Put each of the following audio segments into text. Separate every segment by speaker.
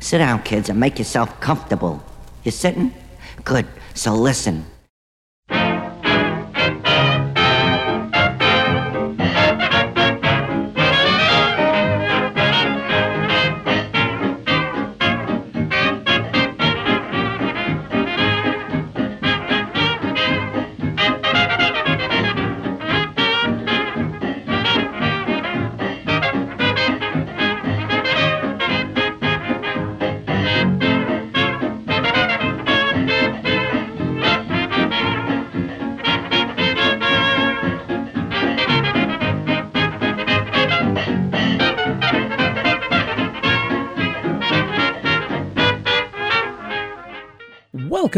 Speaker 1: Sit down, kids, and make yourself comfortable. You sitting? Good. So listen.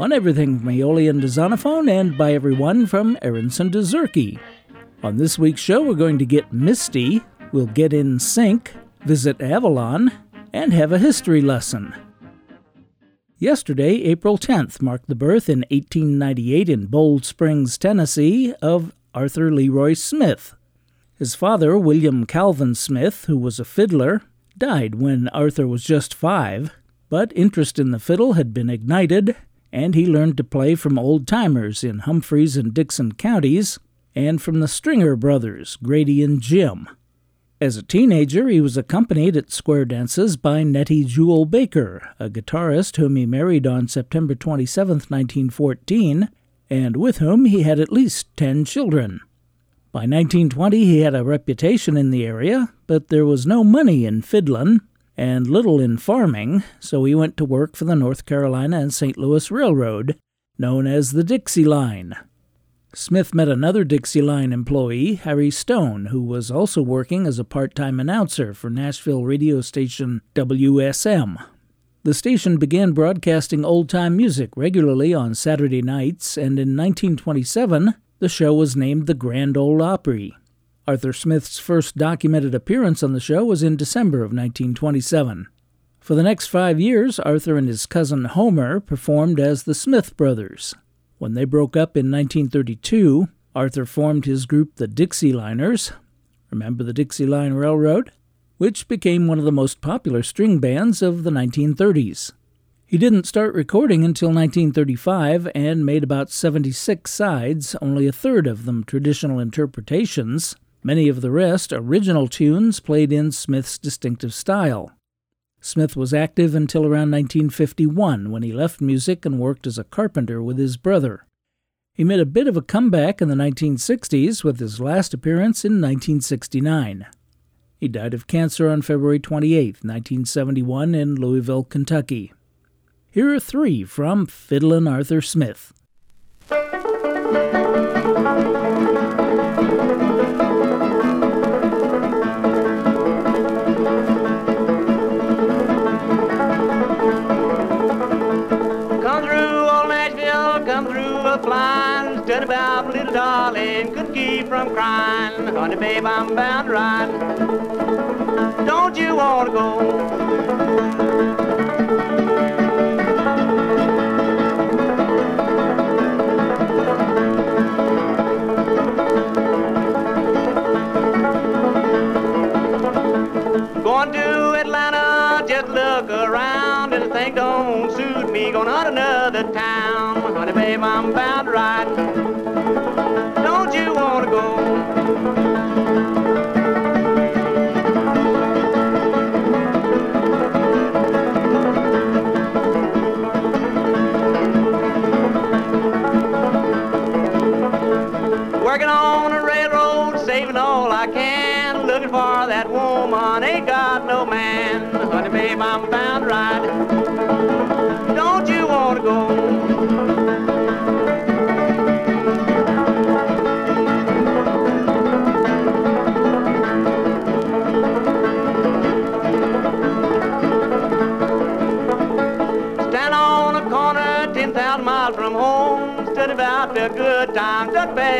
Speaker 2: on everything from Aeolian to Zonophone and by everyone from Aaronson to Zurke. On this week's show, we're going to get misty, we'll get in sync, visit Avalon, and have a history lesson. Yesterday, April 10th, marked the birth in 1898 in Bold Springs, Tennessee, of Arthur Leroy Smith. His father, William Calvin Smith, who was a fiddler, died when Arthur was just five, but interest in the fiddle had been ignited, and he learned to play from old timers in Humphreys and Dickson counties and from the Stringer brothers, Grady and Jim. As a teenager, he was accompanied at square dances by Nettie Jewel Baker, a guitarist whom he married on September 27, 1914, and with whom he had at least ten children. By 1920, he had a reputation in the area, but there was no money in fiddlin', and little in farming, so he went to work for the North Carolina and St. Louis Railroad, known as the Dixie Line. Smith met another Dixie Line employee, Harry Stone, who was also working as a part time announcer for Nashville radio station WSM. The station began broadcasting old time music regularly on Saturday nights, and in 1927, the show was named the Grand Ole Opry. Arthur Smith's first documented appearance on the show was in December of 1927. For the next five years, Arthur and his cousin Homer performed as the Smith Brothers. When they broke up in 1932, Arthur formed his group the Dixie Liners. Remember the Dixie Line Railroad? Which became one of the most popular string bands of the 1930s. He didn't start recording until 1935 and made about 76 sides, only a third of them traditional interpretations, Many of the rest original tunes played in Smith's distinctive style. Smith was active until around 1951 when he left music and worked as a carpenter with his brother. He made a bit of a comeback in the 1960s with his last appearance in 1969. He died of cancer on February 28, 1971, in Louisville, Kentucky. Here are three from Fiddlin' Arthur Smith.
Speaker 3: About little darling, couldn't keep from crying. Honey, babe, I'm bound to ride. Don't you want to go? Going to Atlanta, just look around, and the thing don't suit me. Going on another town honey, babe, I'm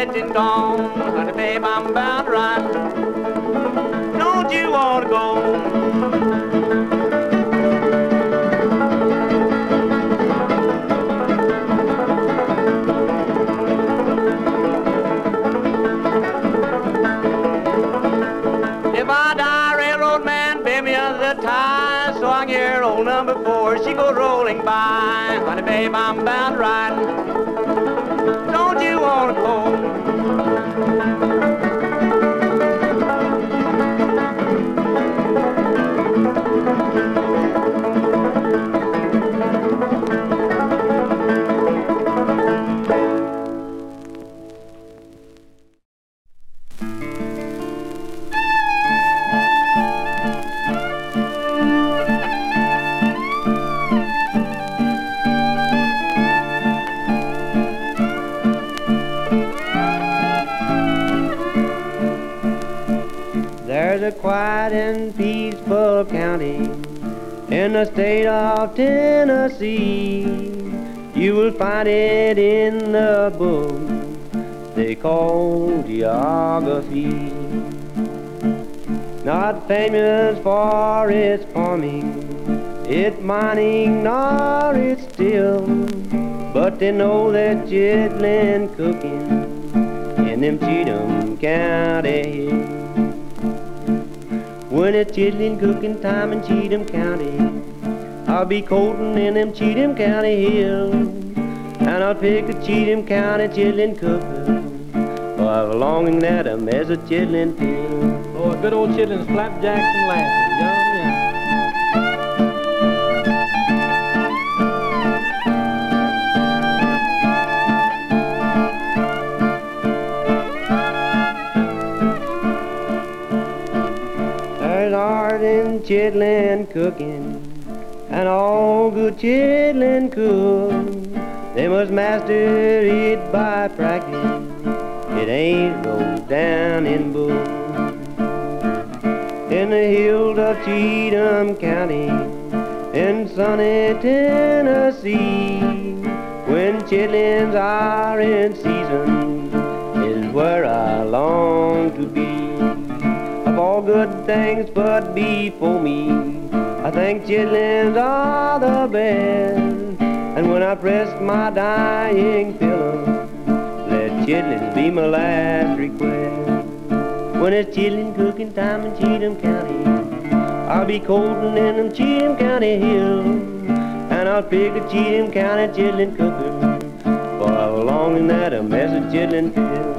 Speaker 3: and gone. Honey, babe, I'm bound to ride. The state of Tennessee. You will find it in the book they call geography. Not famous for its farming, its mining, nor its steel, but they know that chitlin cooking in them Cheatham County hills. When it's chitlin cooking time in Cheatham County, I'll be coating in them Cheatham County hills. And I'll pick a Cheatham County chitlin cooker, for oh, I've a longing at 'em as a chitlin pill.
Speaker 4: Oh, good old chitlins, flapjacks and lashes. Yum, yum.
Speaker 3: There's art in chitlin cooking, and all good chitlin cooks, they must master it by practice. It ain't wrote down in books. In the hills of Cheatham County, in sunny Tennessee, when chitlins are in season, is where I long to be all good things but before me. I think chitlins are the best. And when I press my dying pillow, let chitlins be my last request. When it's chitlin cooking time in Cheatham County, I'll be coldin' in them Cheatham County hills. And I'll pick a Cheatham County chitlin cooker, for I'm longing at a mess of chitlin pills.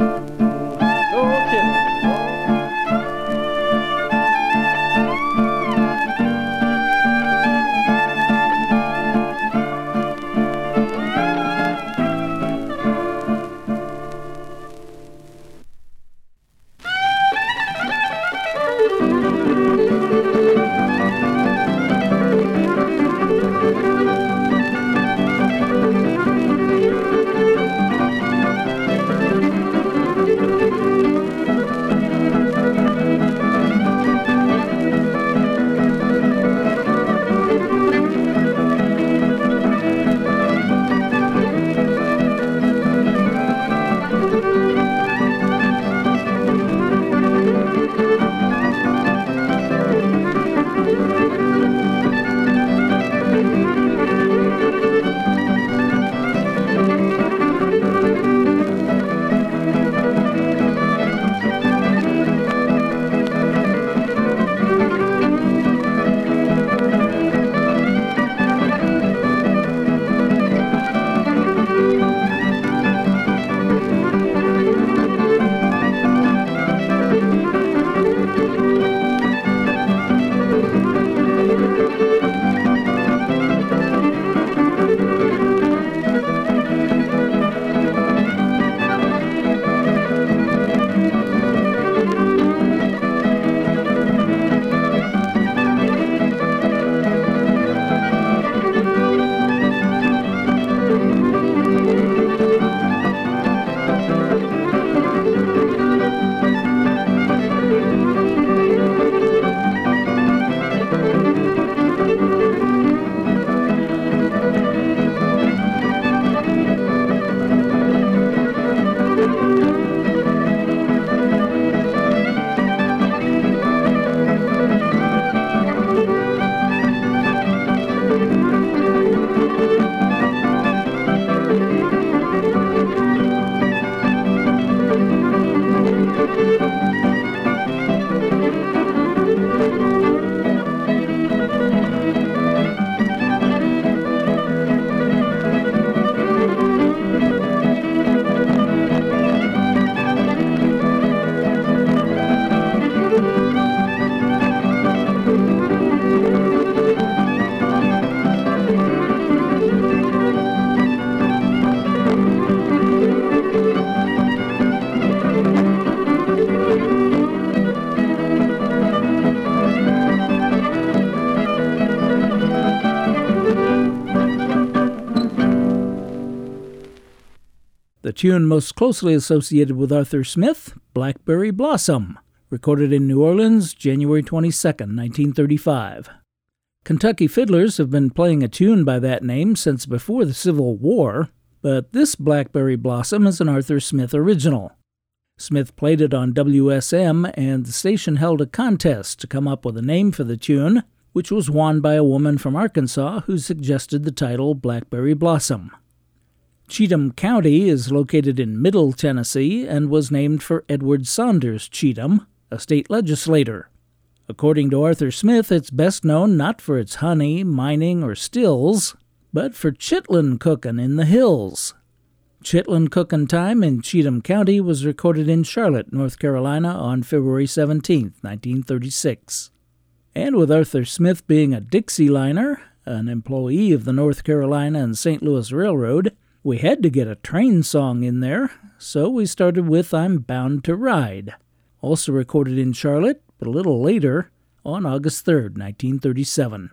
Speaker 2: Tune most closely associated with Arthur Smith, Blackberry Blossom, recorded in New Orleans, January 22, 1935. Kentucky fiddlers have been playing a tune by that name since before the Civil War, but this Blackberry Blossom is an Arthur Smith original. Smith played it on WSM, and the station held a contest to come up with a name for the tune, which was won by a woman from Arkansas who suggested the title Blackberry Blossom. Cheatham County is located in Middle Tennessee and was named for Edward Saunders Cheatham, a state legislator. According to Arthur Smith, it's best known not for its honey, mining, or stills, but for chitlin cookin' in the hills. Chitlin cookin' time in Cheatham County was recorded in Charlotte, North Carolina on February 17, 1936. And with Arthur Smith being a Dixie liner, an employee of the North Carolina and St. Louis Railroad, we had to get a train song in there, so we started with I'm Bound to Ride, also recorded in Charlotte, but a little later, on August 3, 1937.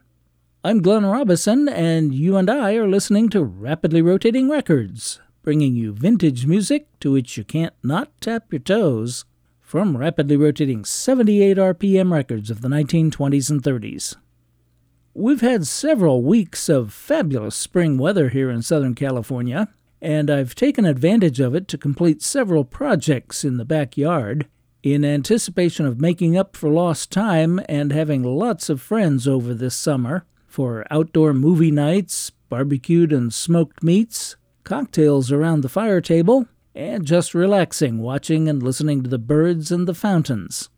Speaker 2: I'm Glenn Robison, and you and I are listening to Rapidly Rotating Records, bringing you vintage music to which you can't not tap your toes from rapidly rotating 78 RPM records of the 1920s and 30s. We've had several weeks of fabulous spring weather here in Southern California, and I've taken advantage of it to complete several projects in the backyard in anticipation of making up for lost time and having lots of friends over this summer for outdoor movie nights, barbecued and smoked meats, cocktails around the fire table, and just relaxing, watching and listening to the birds and the fountains.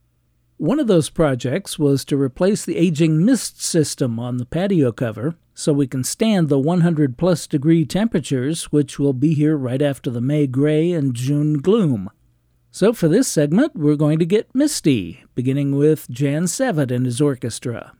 Speaker 2: One of those projects was to replace the aging mist system on the patio cover so we can stand the 100 plus degree temperatures which will be here right after the May gray and June gloom. So for this segment, we're going to get misty, beginning with Jan Savitt and his orchestra.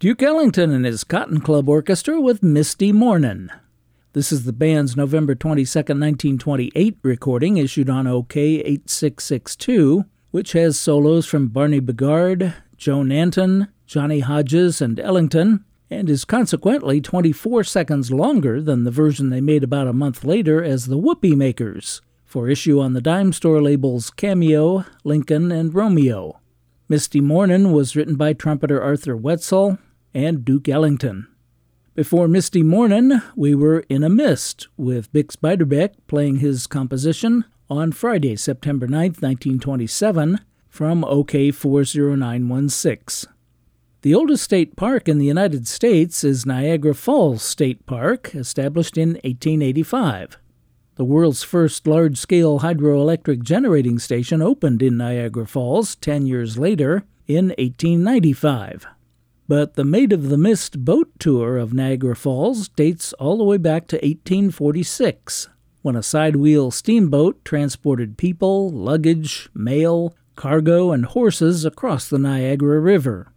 Speaker 2: Duke Ellington and his Cotton Club Orchestra with Misty Mornin'. This is the band's November 22, 1928 recording issued on OKeh 8662, which has solos from Barney Bigard, Joe Nanton, Johnny Hodges, and Ellington, and is consequently 24 seconds longer than the version they made about a month later as the Whoopee Makers, for issue on the dime store labels Cameo, Lincoln, and Romeo. Misty Mornin' was written by trumpeter Arthur Whetsol, and Duke Ellington. Before Misty Mornin', we were in a mist with Bix Beiderbecke playing his composition on Friday, September 9, 1927, from OKeh 40916. The oldest state park in the United States is Niagara Falls State Park, established in 1885. The world's first large scale hydroelectric generating station opened in Niagara Falls 10 years later in 1895. But the Maid of the Mist boat tour of Niagara Falls dates all the way back to 1846, when a sidewheel steamboat transported people, luggage, mail, cargo, and horses across the Niagara River.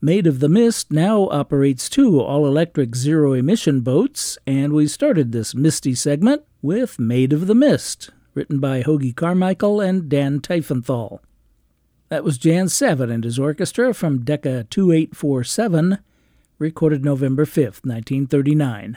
Speaker 2: Maid of the Mist now operates two all electric zero emission boats, and we started this Misty segment with Maid of the Mist, written by Hoagy Carmichael and Dan Tiefenthal. That was Jan Savitt and his orchestra from Decca 2847, recorded November 5th, 1939.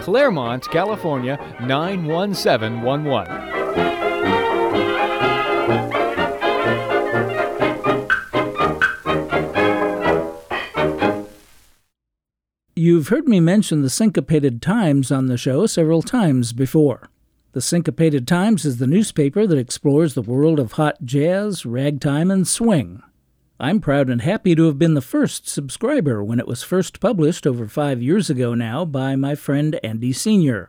Speaker 5: Claremont, California 91711.
Speaker 2: You've heard me mention the Syncopated Times on the show several times before. The Syncopated Times is the newspaper that explores the world of hot jazz, ragtime, and swing. I'm proud and happy to have been the first subscriber when it was first published over five years ago now by my friend Andy Senior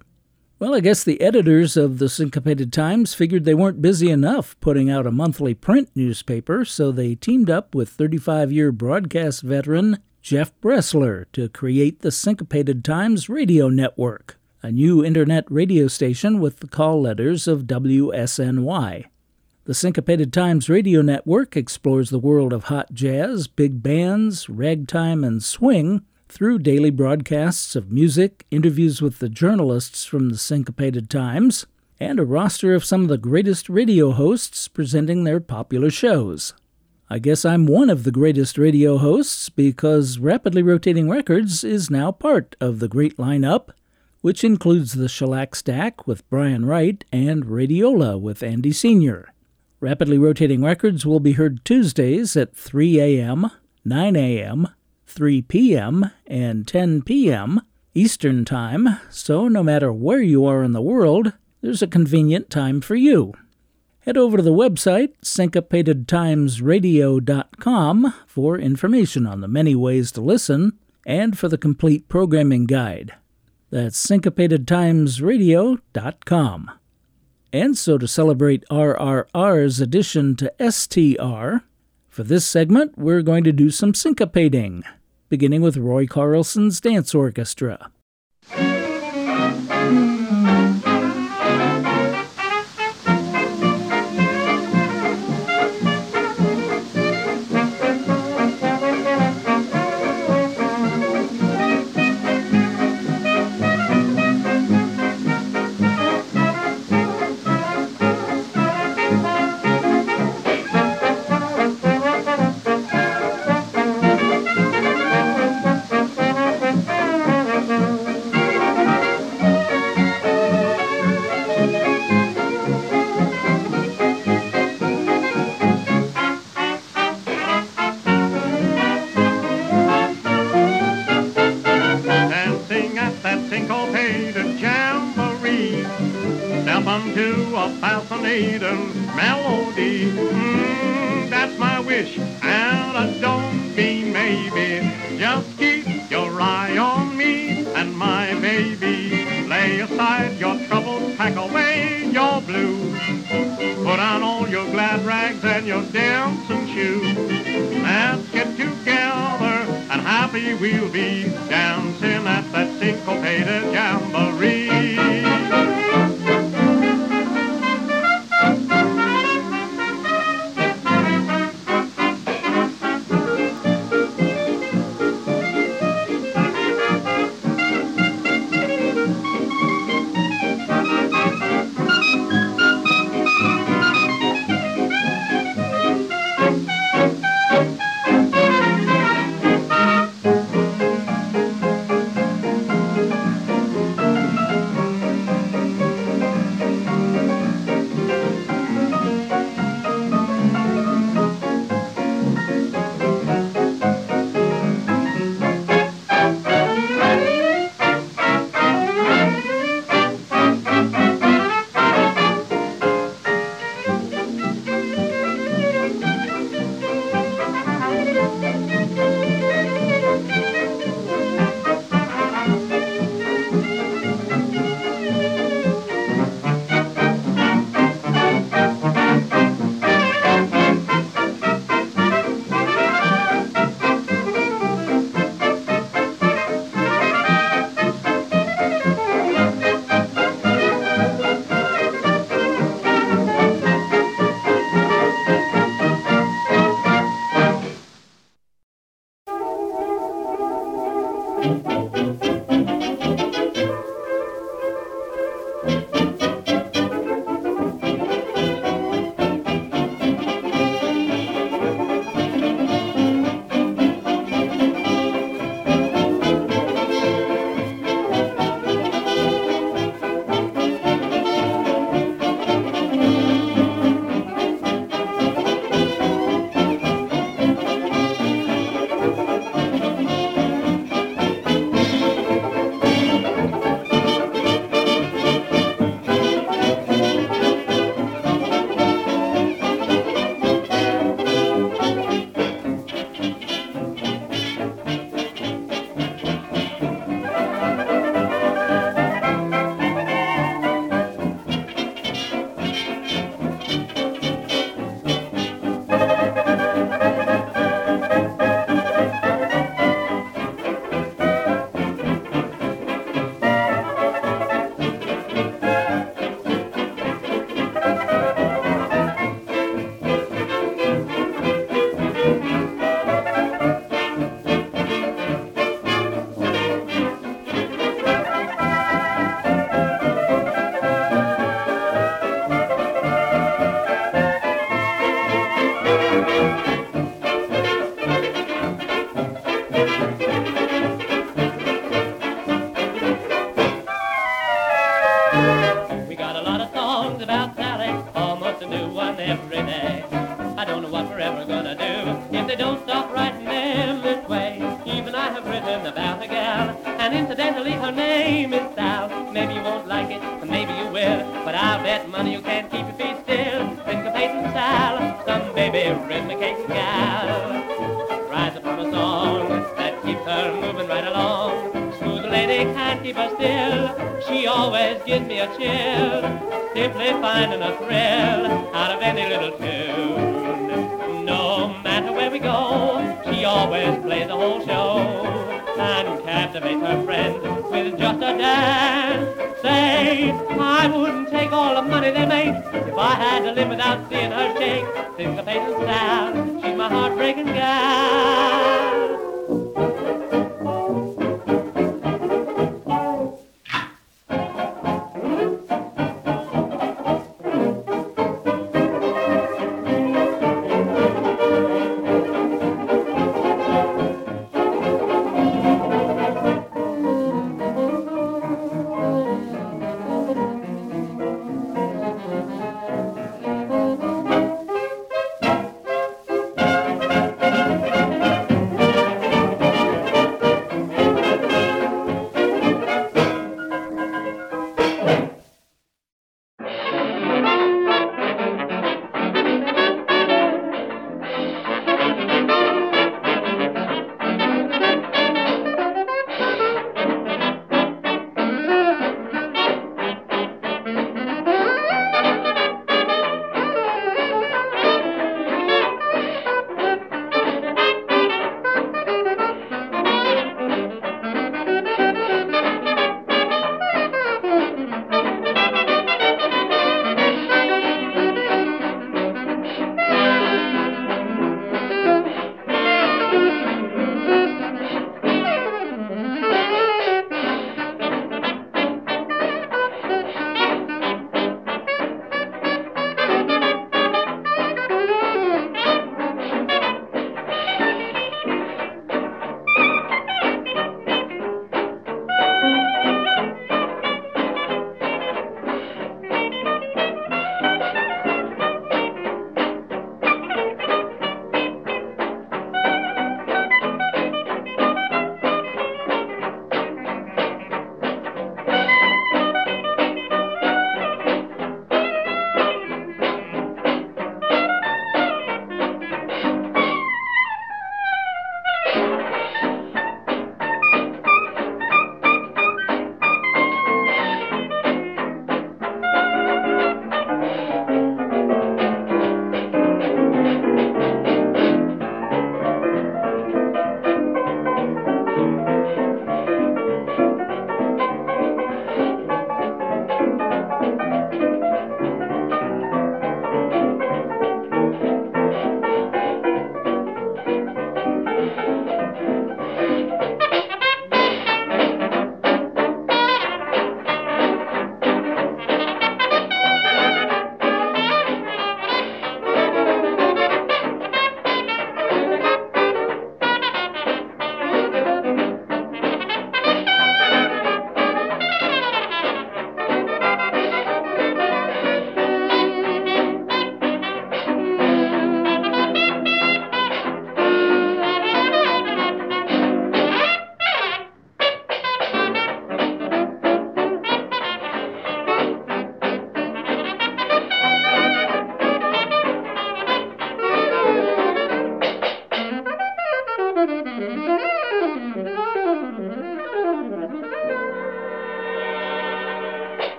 Speaker 2: Well, I guess the editors of the Syncopated Times figured they weren't busy enough putting out a monthly print newspaper, so they teamed up with 35 year broadcast veteran Jeff Bressler to create the Syncopated Times Radio Network, a new internet radio station with the call letters of WSNY. The Syncopated Times Radio Network explores the world of hot jazz, big bands, ragtime, and swing through daily broadcasts of music, interviews with the journalists from the Syncopated Times, and a roster of some of the greatest radio hosts presenting their popular shows. I guess I'm one of the greatest radio hosts because Rapidly Rotating Records is now part of the great lineup, which includes the Shellac Stack with Bryan Wright and Radiola with Andy Senior Rapidly Rotating Records will be heard Tuesdays at 3 a.m., 9 a.m., 3 p.m., and 10 p.m. Eastern Time, so no matter where you are in the world, there's a convenient time for you head over to the website, syncopatedtimesradio.com, for information on the many ways to listen and for the complete programming guide. That's syncopatedtimesradio.com. And so to celebrate RRR's addition to STR, for this segment we're going to do some syncopating, beginning with Roy Carlson's Dance Orchestra.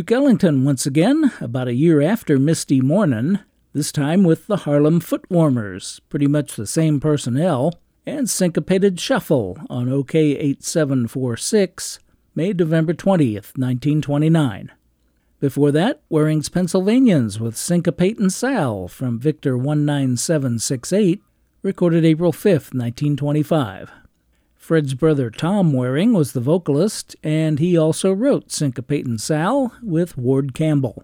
Speaker 2: Duke Ellington once again, about a year after Misty Mornin', this time with the Harlem Footwarmers, pretty much the same personnel, and Syncopated Shuffle on OKeh 8746, May November 20th, 1929. Before that, Waring's Pennsylvanians with Syncopatin' Sal from Victor 19768, recorded April 5th, 1925. Fred's brother Tom Waring was the vocalist, and he also wrote Syncopatin' Sal with Ward Campbell.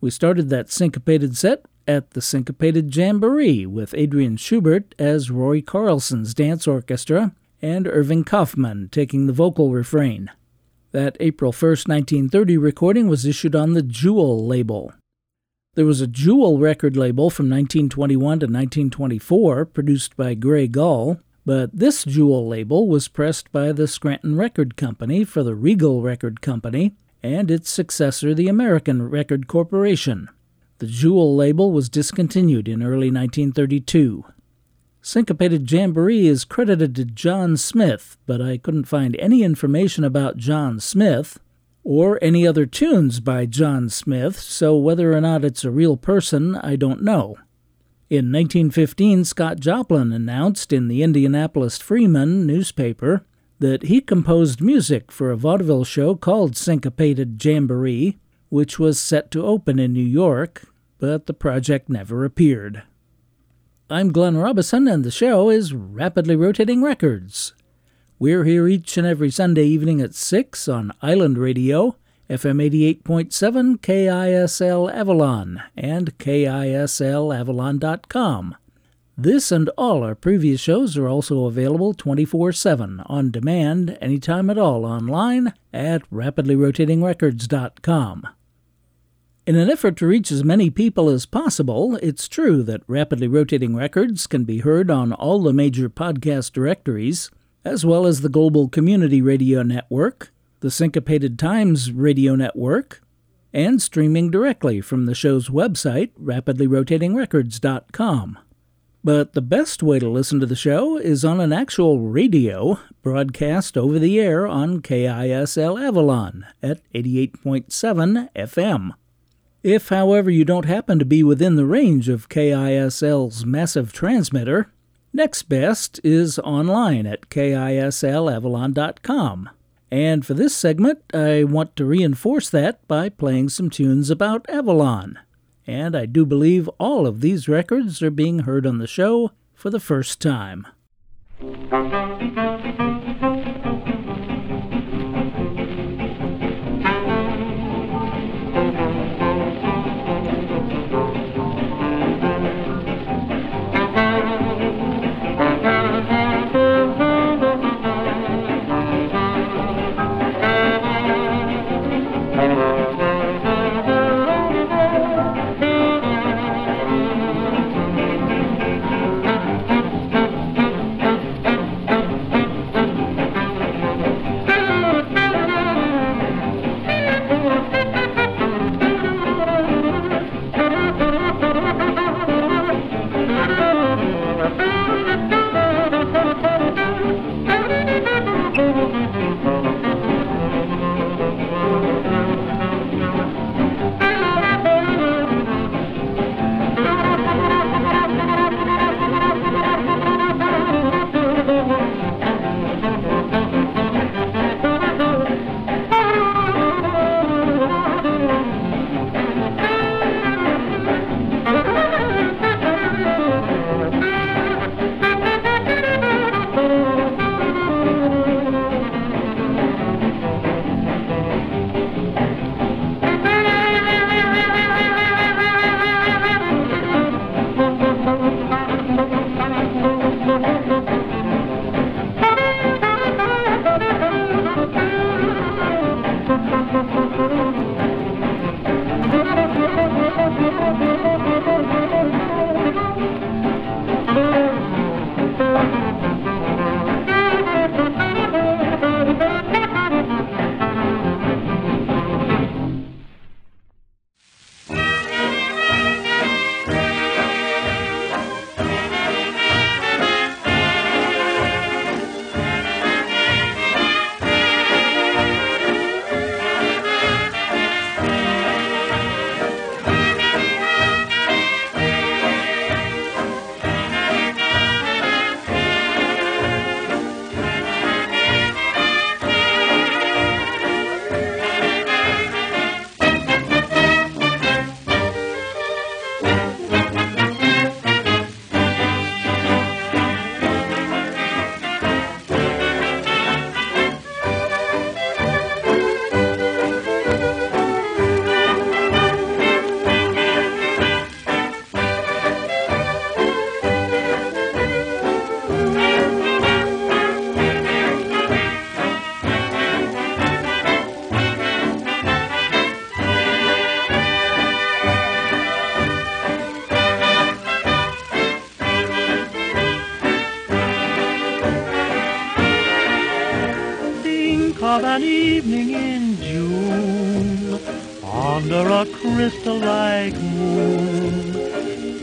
Speaker 2: We started that syncopated set at the Syncopated Jamboree with Adrian Schubert as Roy Carlson's dance orchestra and Irving Kaufman taking the vocal refrain. That April 1st, 1930 recording was issued on the Jewel label. There was a Jewel record label from 1921 to 1924 produced by Grey Gull, but this Jewel label was pressed by the Scranton Record Company for the Regal Record Company and its successor, the American Record Corporation. The Jewel label was discontinued in early 1932. Syncopated Jamboree is credited to John Smith, but I couldn't find any information about John Smith or any other tunes by John Smith, so whether or not it's a real person, I don't know. In 1915, Scott Joplin announced in the Indianapolis Freeman newspaper that he composed music for a vaudeville show called Syncopated Jamboree, which was set to open in New York, but the project never appeared. I'm Glenn Robison, and the show is Rapidly Rotating Records. We're here each and every Sunday evening at 6 on Island Radio FM 88.7 KISL Avalon and KISLAvalon.com. This and all our previous shows are also available 24 7 on demand anytime at all online at rapidlyrotatingrecords.com. In an effort to reach as many people as possible, it's true that Rapidly Rotating Records can be heard on all the major podcast directories, as well as the Global Community Radio Network, the Syncopated Times radio network, and streaming directly from the show's website, rapidlyrotatingrecords.com. But the best way to listen to the show is on an actual radio broadcast over the air on KISL Avalon at 88.7 FM. If, however, you don't happen to be within the range of KISL's massive transmitter, next best is online at KISLAvalon.com. And for this segment, I want to reinforce that by playing some tunes about Avalon. And I do believe all of these records are being heard on the show for the first time.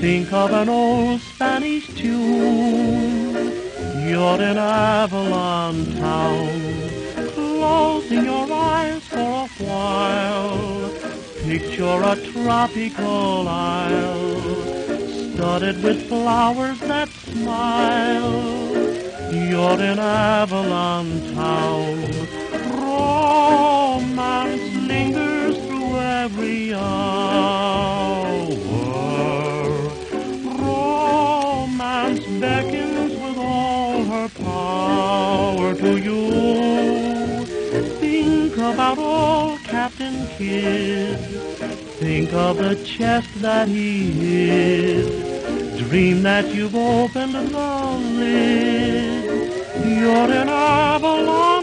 Speaker 6: Think of an old Spanish tune. You're in Avalon town, closing your eyes for a while. Picture a tropical isle, studded with flowers that smile. You're in Avalon town. Romance lingers through every hour. Power to you. Think about old Captain Kidd. Think of the chest that he hid. Dream that you've opened the lid. You're in Avalon.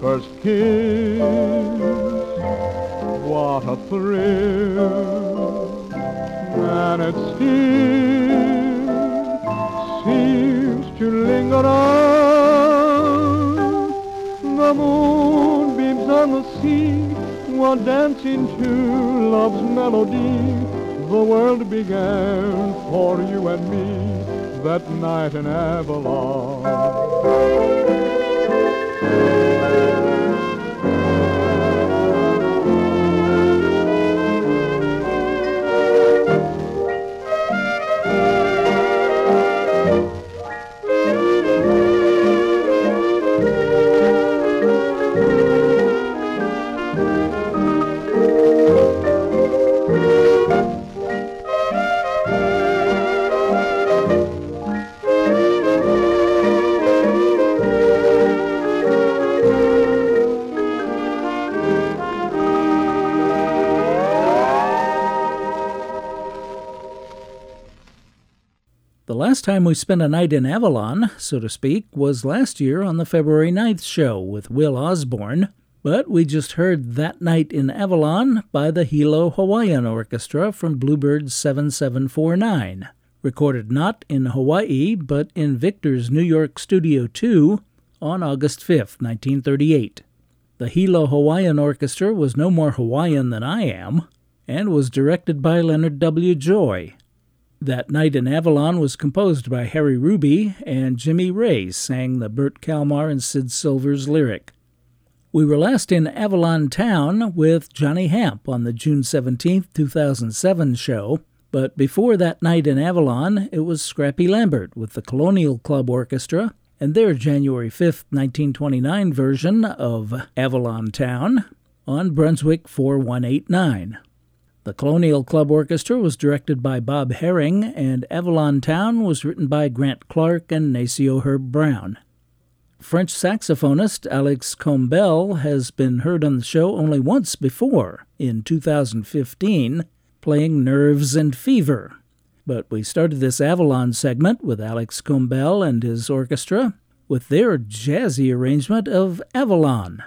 Speaker 7: First kiss, what a thrill, and it still seems to linger on. The moonbeams on the sea were dancing to love's melody. The world began for you and me that night in Avalon.
Speaker 2: Last time we spent a night in Avalon, so to speak, was last year on the February 9th show with Will Osborne. But we just heard That Night in Avalon by the Hilo Hawaiian Orchestra from Bluebird 7749, recorded not in Hawaii but in Victor's New York Studio 2 on August 5th, 1938. The Hilo Hawaiian Orchestra was no more Hawaiian than I am, and was directed by Leonard W. Joy. That Night in Avalon was composed by Harry Ruby, and Jimmy Ray sang the Bert Kalmar and Sid Silvers lyric. We were last in Avalon Town with Johnny Hamp on the June 17, 2007 show, but before that night in Avalon, it was Scrappy Lambert with the Colonial Club Orchestra and their January 5, 1929 version of Avalon Town on Brunswick 4189. The Colonial Club Orchestra was directed by Bob Haring, and Avalon Town was written by Grant Clark and Nacio Herb Brown. French saxophonist Alix Combelle has been heard on the show only once before, in 2015, playing Nerves and Fever. But we started this Avalon segment with Alix Combelle and his orchestra with their jazzy arrangement of Avalon.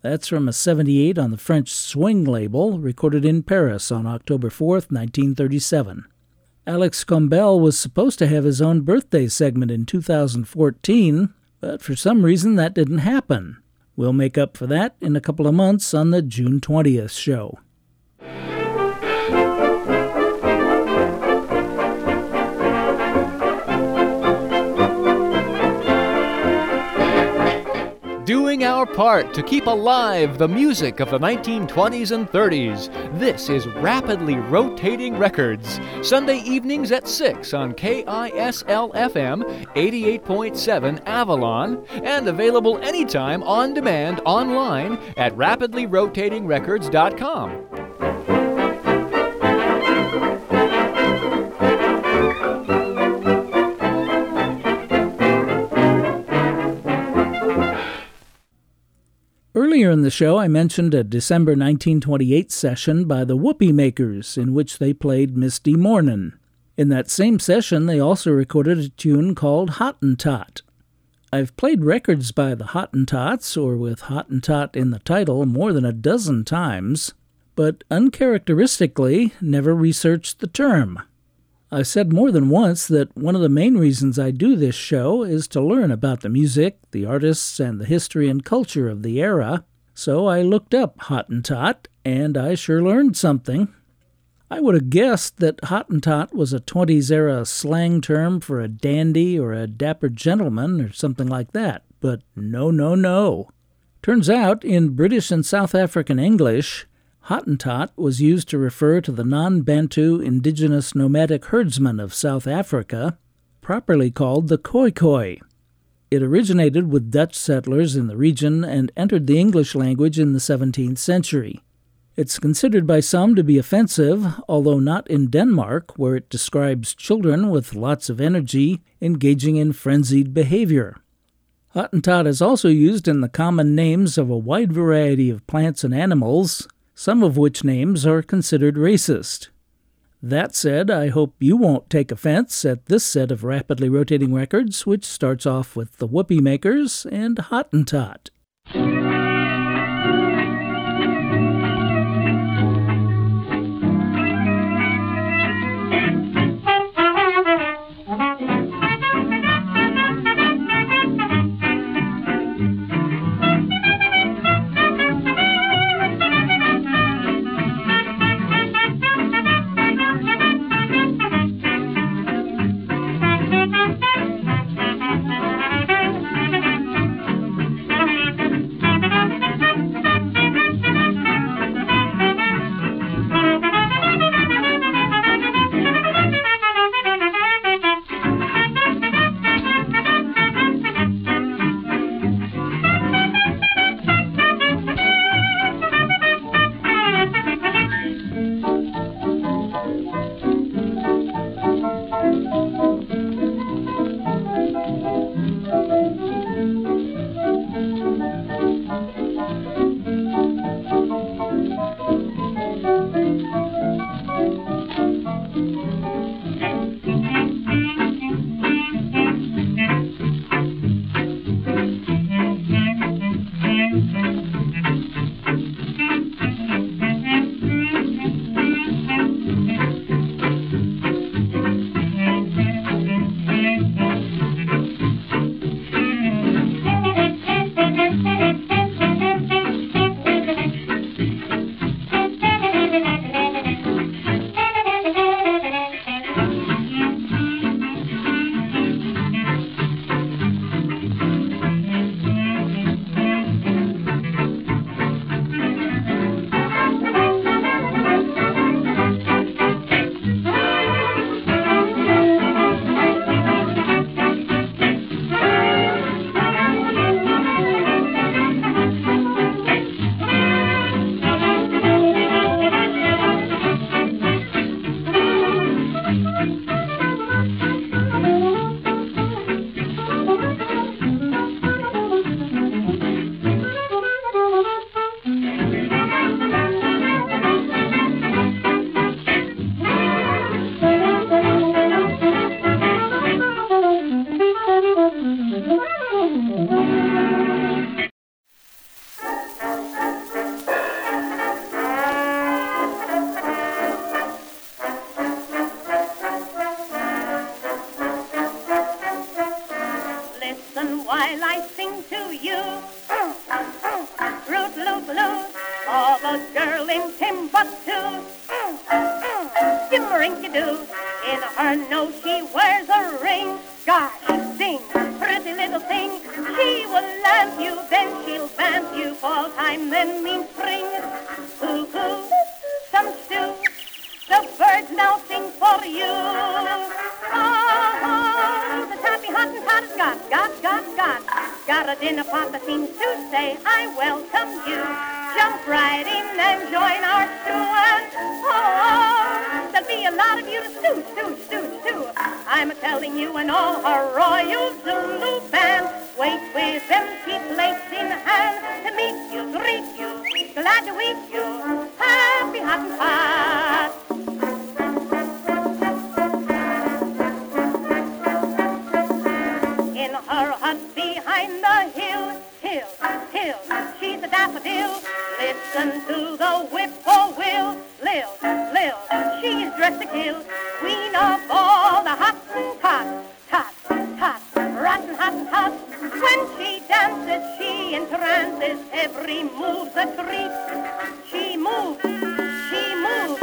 Speaker 2: That's from a 78 on the French Swing label, recorded in Paris on October 4th, 1937. Alix Combelle was supposed to have his own birthday segment in 2014, but for some reason that didn't happen. We'll make up for that in a couple of months on the June 20th show.
Speaker 5: Doing our part to keep alive the music of the 1920s and 30s. This is Rapidly Rotating Records, Sunday evenings at 6 on KISL FM 88.7 Avalon, and available anytime on demand online at rapidlyrotatingrecords.com.
Speaker 2: Earlier in the show, I mentioned a December 1928 session by the Whoopee Makers in which they played Misty Mornin'. In that same session, they also recorded a tune called Hottentot. I've played records by the Hottentots, or with Hottentot in the title, more than a dozen times, but uncharacteristically never researched the term. I've said more than once that one of the main reasons I do this show is to learn about the music, the artists, and the history and culture of the era, so I looked up Hottentot, and I sure learned something. I would have guessed that Hottentot was a 20s era slang term for a dandy or a dapper gentleman or something like that, but no, no, no. Turns out, in British and South African English, Hottentot was used to refer to the non Bantu indigenous nomadic herdsmen of South Africa, properly called the Khoikhoi. It originated with Dutch settlers in the region and entered the English language in the 17th century. It's considered by some to be offensive, although not in Denmark, where it describes children with lots of energy engaging in frenzied behavior. Hottentot is also used in the common names of a wide variety of plants and animals, some of which names are considered racist. That said, I hope you won't take offense at this set of rapidly rotating records, which starts off with the Whoopee Makers and Hottentot.
Speaker 8: Skimmerink-a-doo. In her nose she wears a ring. Gosh, ding, pretty little thing. She will lamp you, then she'll vamp you. Fall time then means spring. Cuckoo, some stew. The birds now sing for you. Oh, the tappy hot and hot got, got, got, got. Got a dinner pot that seems to say, I welcome you. Jump right in and join our stew. And oh, oh, there'll be a lot of you to stew, stew, stew, stew. I'm telling you and all her royal Zulu band. Wait with empty plates in hand to meet you, greet you, glad to meet you. Happy and hot. in her hut behind the hill, hill, hill. She's a daffodil. Listen to the whippoorwill, lil, lil. She's dressed to kill, queen of all the hot and tots, tots, tots, rotten hot and hot. When she dances, she entrances. Every move's a treat. She moves, she moves.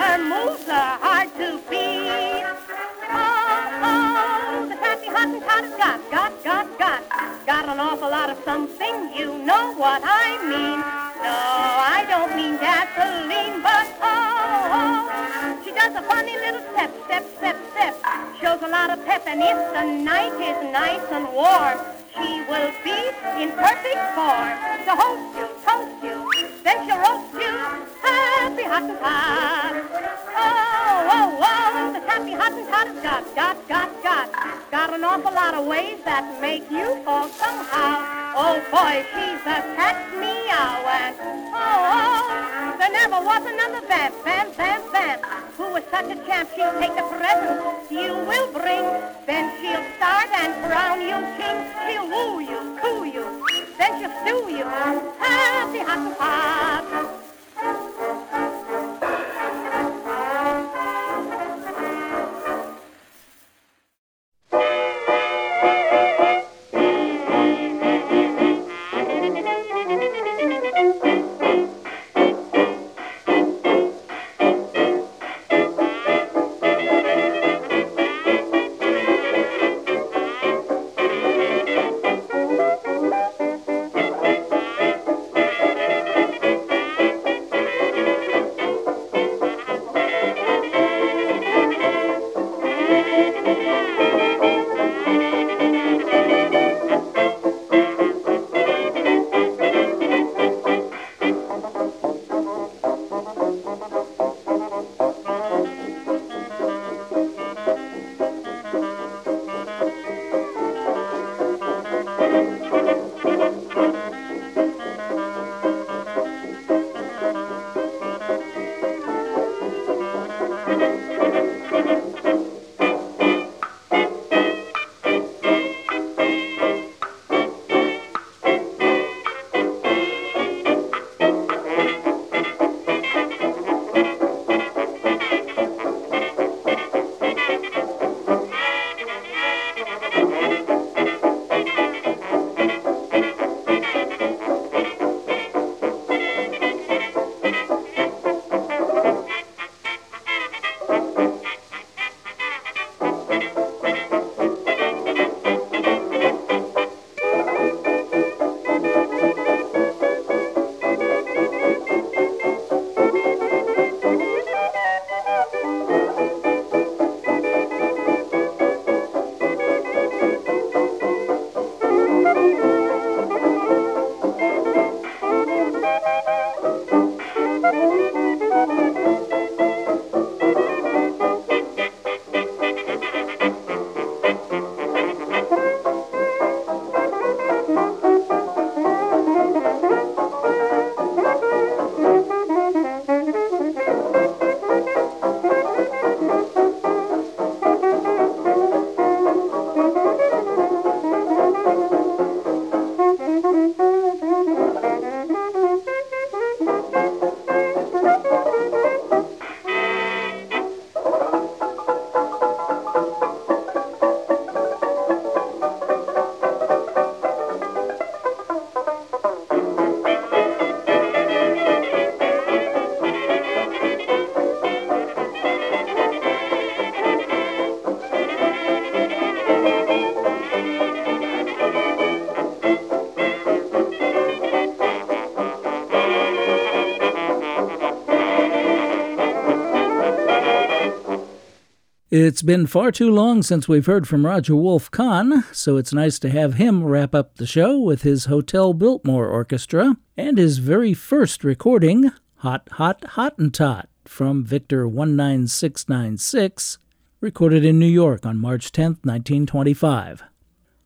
Speaker 8: Her moves are hard to beat. Oh, oh, the happy hot and hot has got, got, got, got, got an awful lot of something. You know what I mean. No, I don't mean gasoline, but does a funny little step, step, step, step. Shows a lot of pep, and if the night is nice and warm, she will be in perfect form to host you, toast you, then she'll roast you. Happy hot and hot. Oh, oh, oh, the happy hot and hot has got, got, got, got, got an awful lot of ways that make you fall somehow. Oh boy, she's a catch meow and oh, oh, there never was another vamp, vamp, vamp, vamp, who was such a champ. She'll take the presents you will bring, then she'll start and crown you king. She'll woo you, coo you, then she'll stew you. Happy hot and
Speaker 2: It's been far too long since we've heard from Roger Wolf Kahn, so it's nice to have him wrap up the show with his Hotel Biltmore Orchestra and his very first recording, Hot Hot Hottentot, from Victor 19696, recorded in New York on March 10, 1925.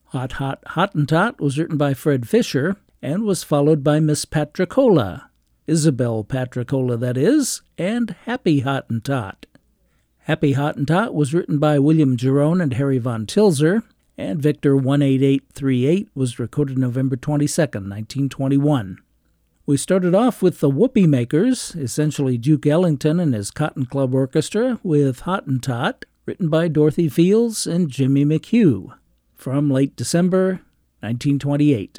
Speaker 2: Hot Hot Hottentot was written by Fred Fisher and was followed by Miss Patricola, Isabel Patricola, that is, and Happy Hottentot. Happy Hottentot was written by William Jerome and Harry von Tilzer, and Victor 18838 was recorded November 22, 1921. We started off with the Whoopee Makers, essentially Duke Ellington and his Cotton Club Orchestra, with Hottentot, written by Dorothy Fields and Jimmy McHugh, from late December 1928.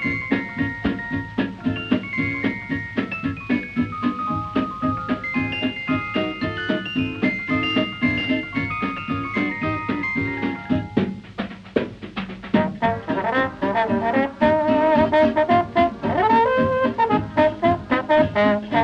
Speaker 2: Mm-hmm.